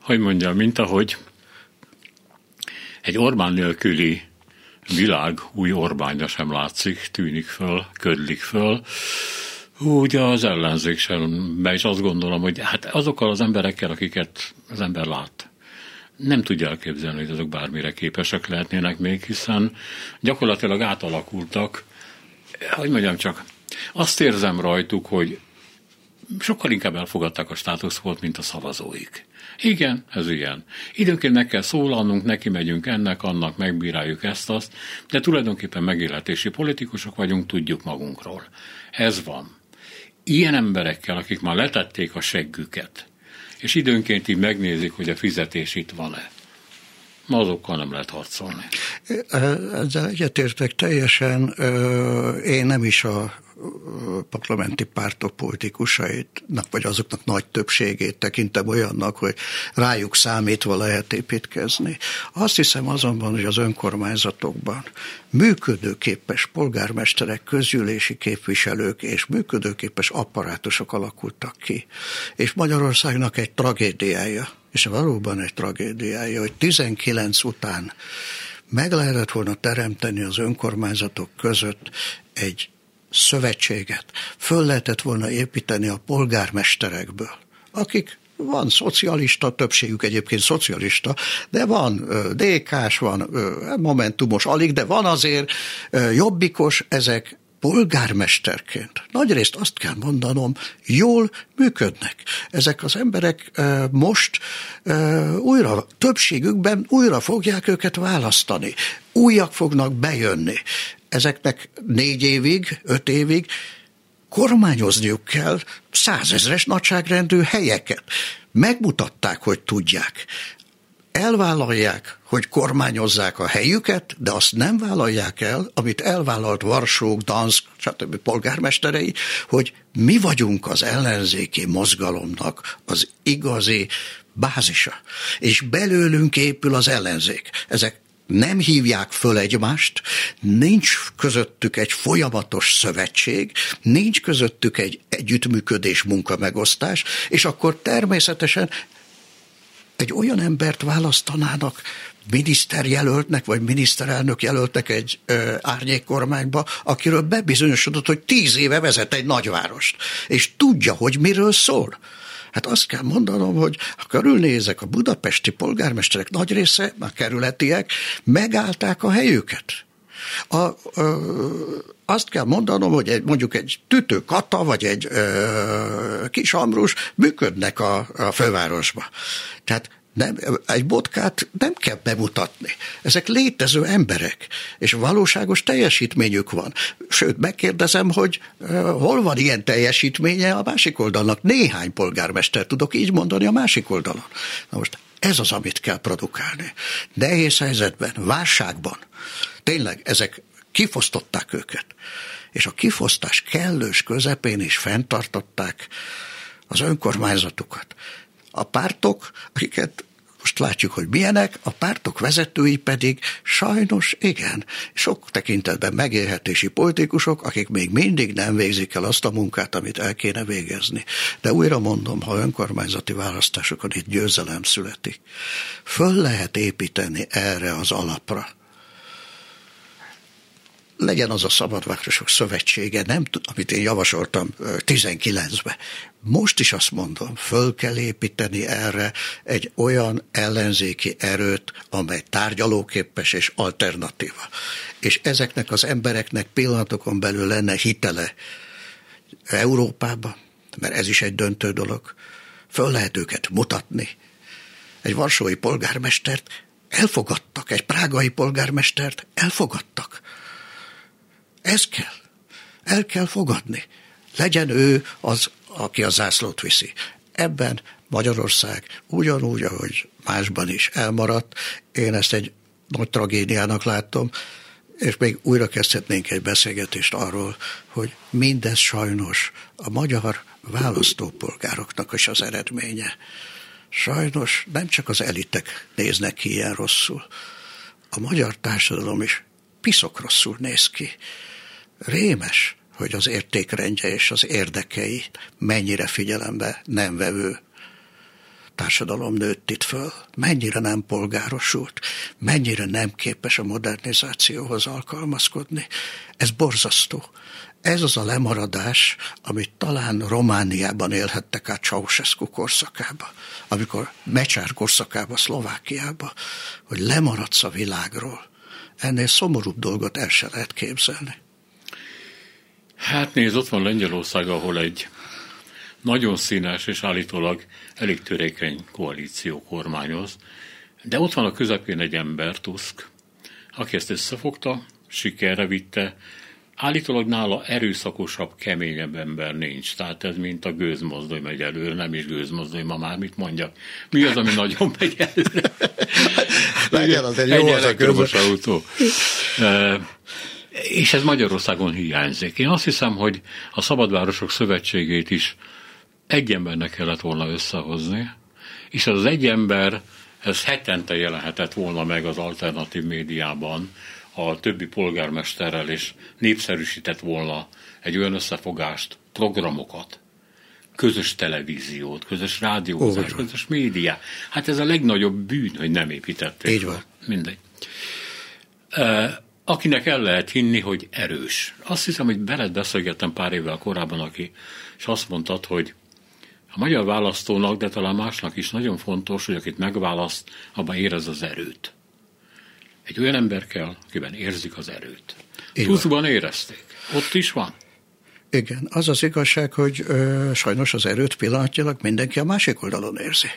hogy mondjam, mint ahogy egy Orbán nélküli világ új Orbánja sem látszik, tűnik föl, ködlik föl, úgy az ellenzék sem, és azt gondolom, hogy hát azokkal az emberekkel, akiket az ember lát, nem tudja elképzelni, hogy azok bármire képesek lehetnének még, hiszen gyakorlatilag átalakultak. Hogy mondjam csak, azt érzem rajtuk, hogy sokkal inkább elfogadták a státuszkót, mint a szavazóik. Igen, ez ilyen. Időnként meg kell szólalnunk, neki megyünk ennek, annak, megbíráljuk ezt, azt, de tulajdonképpen megélhetési politikusok vagyunk, tudjuk magunkról. Ez van. Ilyen emberekkel, akik már letették a seggüket, és időnként így megnézik, hogy a fizetés itt van-e. Ma azokkal nem lehet harcolni. Ezzel egyetértek teljesen. Én nem is a parlamenti pártok politikusaitnak, vagy azoknak nagy többségét tekintem olyannak, hogy rájuk számítva lehet építkezni. Azt hiszem azonban, hogy az önkormányzatokban működőképes polgármesterek, közgyűlési képviselők és működőképes apparátusok alakultak ki. És Magyarországnak egy tragédiája, és valóban egy tragédiája, hogy 19 után meg lehetett volna teremteni az önkormányzatok között egy szövetséget föl lehetett volna építeni a polgármesterekből, akik van szocialista, többségük egyébként szocialista, de van DK-s, van Momentumos alig, de van azért jobbikos, ezek polgármesterként, nagyrészt azt kell mondanom, jól működnek. Ezek az emberek most újra, többségükben újra fogják őket választani. Újak fognak bejönni ezeknek négy évig, öt évig kormányozniuk kell százezres nagyságrendű helyeket. Megmutatták, hogy tudják. Elvállalják, hogy kormányozzák a helyüket, de azt nem vállalják el, amit elvállalt Varsó, Dansk, stb. polgármesterei, hogy mi vagyunk az ellenzéki mozgalomnak az igazi bázisa. És belőlünk épül az ellenzék. Ezek nem hívják föl egymást, nincs közöttük egy folyamatos szövetség, nincs közöttük egy együttműködés, munkamegosztás, és akkor természetesen egy olyan embert választanának miniszterjelöltnek, vagy miniszterelnök jelöltek egy ö, árnyékkormányba, akiről bebizonyosodott, hogy tíz éve vezet egy nagyvárost, és tudja, hogy miről szól. Hát azt kell mondanom, hogy ha körülnézek, a budapesti polgármesterek nagy része, a kerületiek, megállták a helyüket. A, ö, azt kell mondanom, hogy egy, mondjuk egy tütő kata, vagy egy ö, kis amrus működnek a, a fővárosba. Tehát nem, egy botkát nem kell bemutatni. Ezek létező emberek, és valóságos teljesítményük van. Sőt, megkérdezem, hogy hol van ilyen teljesítménye a másik oldalnak. Néhány polgármester tudok így mondani a másik oldalon. Na most ez az, amit kell produkálni. Nehéz helyzetben, válságban. Tényleg, ezek kifosztották őket. És a kifosztás kellős közepén is fenntartották az önkormányzatukat. A pártok, akiket most látjuk, hogy milyenek, a pártok vezetői pedig sajnos igen, sok tekintetben megélhetési politikusok, akik még mindig nem végzik el azt a munkát, amit el kéne végezni. De újra mondom, ha önkormányzati választásokon itt győzelem születik, föl lehet építeni erre az alapra legyen az a Szabadvárosok Szövetsége, nem, amit én javasoltam 19-ben. Most is azt mondom, föl kell építeni erre egy olyan ellenzéki erőt, amely tárgyalóképes és alternatíva. És ezeknek az embereknek pillanatokon belül lenne hitele Európába, mert ez is egy döntő dolog. Föl lehet őket mutatni. Egy varsói polgármestert elfogadtak, egy prágai polgármestert elfogadtak ez kell. El kell fogadni. Legyen ő az, aki a zászlót viszi. Ebben Magyarország ugyanúgy, ahogy másban is elmaradt. Én ezt egy nagy tragédiának látom, és még újra kezdhetnénk egy beszélgetést arról, hogy mindez sajnos a magyar választópolgároknak is az eredménye. Sajnos nem csak az elitek néznek ki ilyen rosszul, a magyar társadalom is piszok rosszul néz ki. Rémes, hogy az értékrendje és az érdekei mennyire figyelembe nem vevő társadalom nőtt itt föl, mennyire nem polgárosult, mennyire nem képes a modernizációhoz alkalmazkodni. Ez borzasztó. Ez az a lemaradás, amit talán Romániában élhettek át Ceausescu korszakába, amikor Mecsár korszakába, Szlovákiába, hogy lemaradsz a világról. Ennél szomorúbb dolgot el se lehet képzelni. Hát nézd, ott van Lengyelország, ahol egy nagyon színes és állítólag elég törékeny koalíció kormányoz, de ott van a közepén egy ember, Tusk, aki ezt összefogta, sikerre vitte, Állítólag nála erőszakosabb, keményebb ember nincs. Tehát ez mint a gőzmozdony megy előre, nem is gőzmozdony, ma már mit mondjak. Mi az, ami nagyon [laughs] megy előre? Legyen az egy jó egy elektromos autó. És ez Magyarországon hiányzik. Én azt hiszem, hogy a Szabadvárosok Szövetségét is egy embernek kellett volna összehozni, és az egy ember, ez hetente jelenhetett volna meg az alternatív médiában, a többi polgármesterrel, és népszerűsített volna egy olyan összefogást, programokat, közös televíziót, közös rádiózást, közös média. Hát ez a legnagyobb bűn, hogy nem építették. Így van. Mindegy. Akinek el lehet hinni, hogy erős. Azt hiszem, hogy veled beszélgettem pár évvel korábban, aki, és azt mondtad, hogy a magyar választónak, de talán másnak is nagyon fontos, hogy akit megválaszt, abban érez az erőt. Egy olyan ember kell, akiben érzik az erőt. Tuszban érezték. Ott is van. Igen, az az igazság, hogy ö, sajnos az erőt pillanatnyilag mindenki a másik oldalon érzi.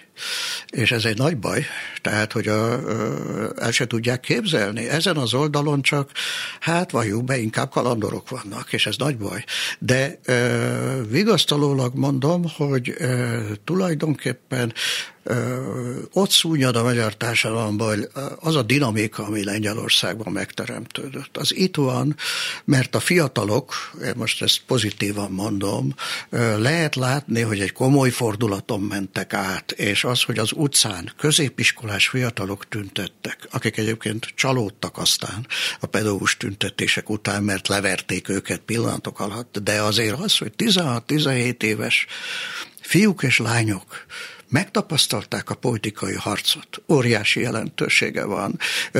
És ez egy nagy baj, tehát, hogy a, ö, el se tudják képzelni. Ezen az oldalon csak, hát valljuk be, inkább kalandorok vannak, és ez nagy baj. De ö, vigasztalólag mondom, hogy ö, tulajdonképpen ott szúnyad a magyar társadalomban az a dinamika, ami Lengyelországban megteremtődött. Az itt van, mert a fiatalok, most ezt pozitívan mondom, lehet látni, hogy egy komoly fordulaton mentek át, és az, hogy az utcán középiskolás fiatalok tüntettek, akik egyébként csalódtak aztán a pedagógus tüntetések után, mert leverték őket pillanatok alatt, de azért az, hogy 16-17 éves fiúk és lányok megtapasztalták a politikai harcot, óriási jelentősége van.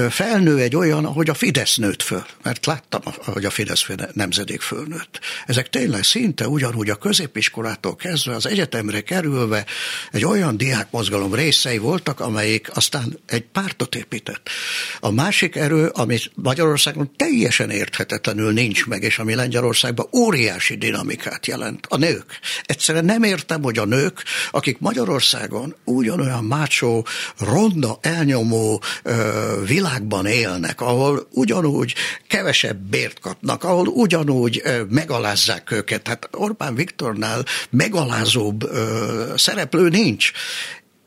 Felnő egy olyan, ahogy a Fidesz nőtt föl, mert láttam, hogy a Fidesz nemzedék fölnőtt. Ezek tényleg szinte ugyanúgy a középiskolától kezdve az egyetemre kerülve egy olyan diákmozgalom részei voltak, amelyik aztán egy pártot épített. A másik erő, ami Magyarországon teljesen érthetetlenül nincs meg, és ami Lengyelországban óriási dinamikát jelent, a nők. Egyszerűen nem értem, hogy a nők, akik Magyarország Magyarországon ugyanolyan mácsó, ronda, elnyomó ö, világban élnek, ahol ugyanúgy kevesebb bért kapnak, ahol ugyanúgy ö, megalázzák őket. Tehát Orbán Viktornál megalázóbb ö, szereplő nincs.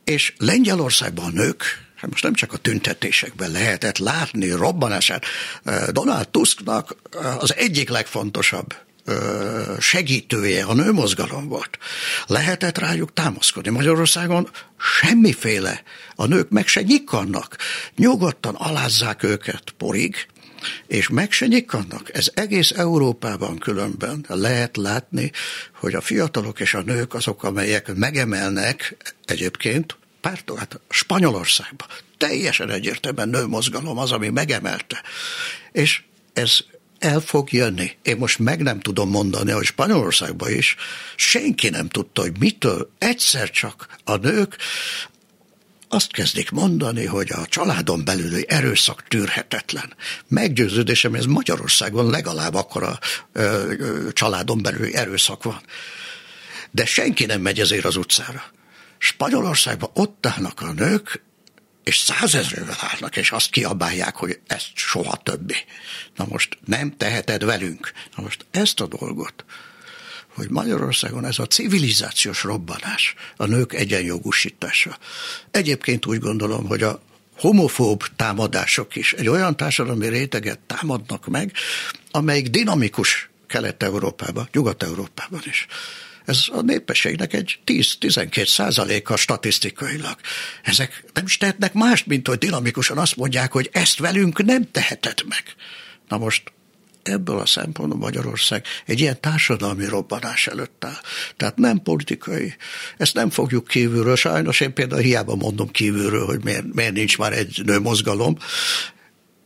És Lengyelországban a nők, hát most nem csak a tüntetésekben lehetett látni robbanását, Donald Tusknak az egyik legfontosabb segítője a nőmozgalom volt. Lehetett rájuk támaszkodni. Magyarországon semmiféle. A nők meg se nyikkannak. Nyugodtan alázzák őket porig, és meg se nyikkannak. Ez egész Európában különben lehet látni, hogy a fiatalok és a nők azok, amelyek megemelnek egyébként pártól, hát Spanyolországban teljesen egyértelműen nőmozgalom az, ami megemelte. És ez el fog jönni. Én most meg nem tudom mondani, hogy Spanyolországban is senki nem tudta, hogy mitől egyszer csak a nők azt kezdik mondani, hogy a családon belüli erőszak tűrhetetlen. Meggyőződésem, ez Magyarországon legalább akkor a ö, ö, családon belüli erőszak van. De senki nem megy ezért az utcára. Spanyolországban ott állnak a nők, és százezrevel állnak, és azt kiabálják, hogy ezt soha többé. Na most nem teheted velünk. Na most ezt a dolgot, hogy Magyarországon ez a civilizációs robbanás, a nők egyenjogúsítása. Egyébként úgy gondolom, hogy a homofób támadások is egy olyan társadalmi réteget támadnak meg, amelyik dinamikus Kelet-Európában, Nyugat-Európában is. Ez a népességnek egy 10-12 százaléka statisztikailag. Ezek nem is tehetnek mást, mint hogy dinamikusan azt mondják, hogy ezt velünk nem teheted meg. Na most ebből a szempontból Magyarország egy ilyen társadalmi robbanás előtt áll. Tehát nem politikai. Ezt nem fogjuk kívülről. Sajnos én például hiába mondom kívülről, hogy miért, miért nincs már egy nő mozgalom.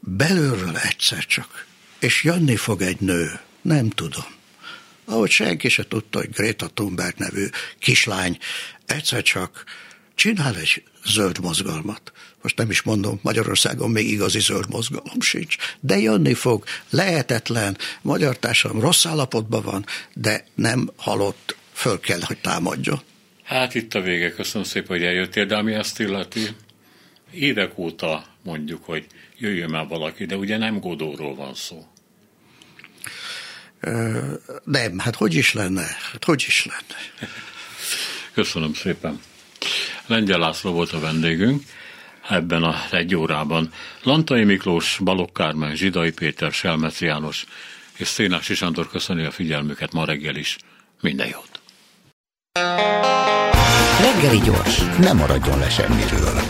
Belülről egyszer csak. És jönni fog egy nő. Nem tudom. Ahogy senki se tudta, hogy Greta Thunberg nevű kislány egyszer csak csinál egy zöld mozgalmat. Most nem is mondom, Magyarországon még igazi zöld mozgalom sincs, de jönni fog, lehetetlen, magyar társadalom rossz állapotban van, de nem halott, föl kell, hogy támadjon. Hát itt a vége, köszönöm szépen, hogy eljöttél, de ami azt illeti, évek óta mondjuk, hogy jöjjön már valaki, de ugye nem Godóról van szó. Nem, hát hogy is lenne? Hát hogy is lenne? Köszönöm szépen. Lengyel László volt a vendégünk ebben a egy órában. Lantai Miklós, Balogh Kármán, Zsidai Péter, Selmec János és Szénási Sándor köszöni a figyelmüket ma reggel is. Minden jót! Reggeli gyors, nem maradjon le semmiről.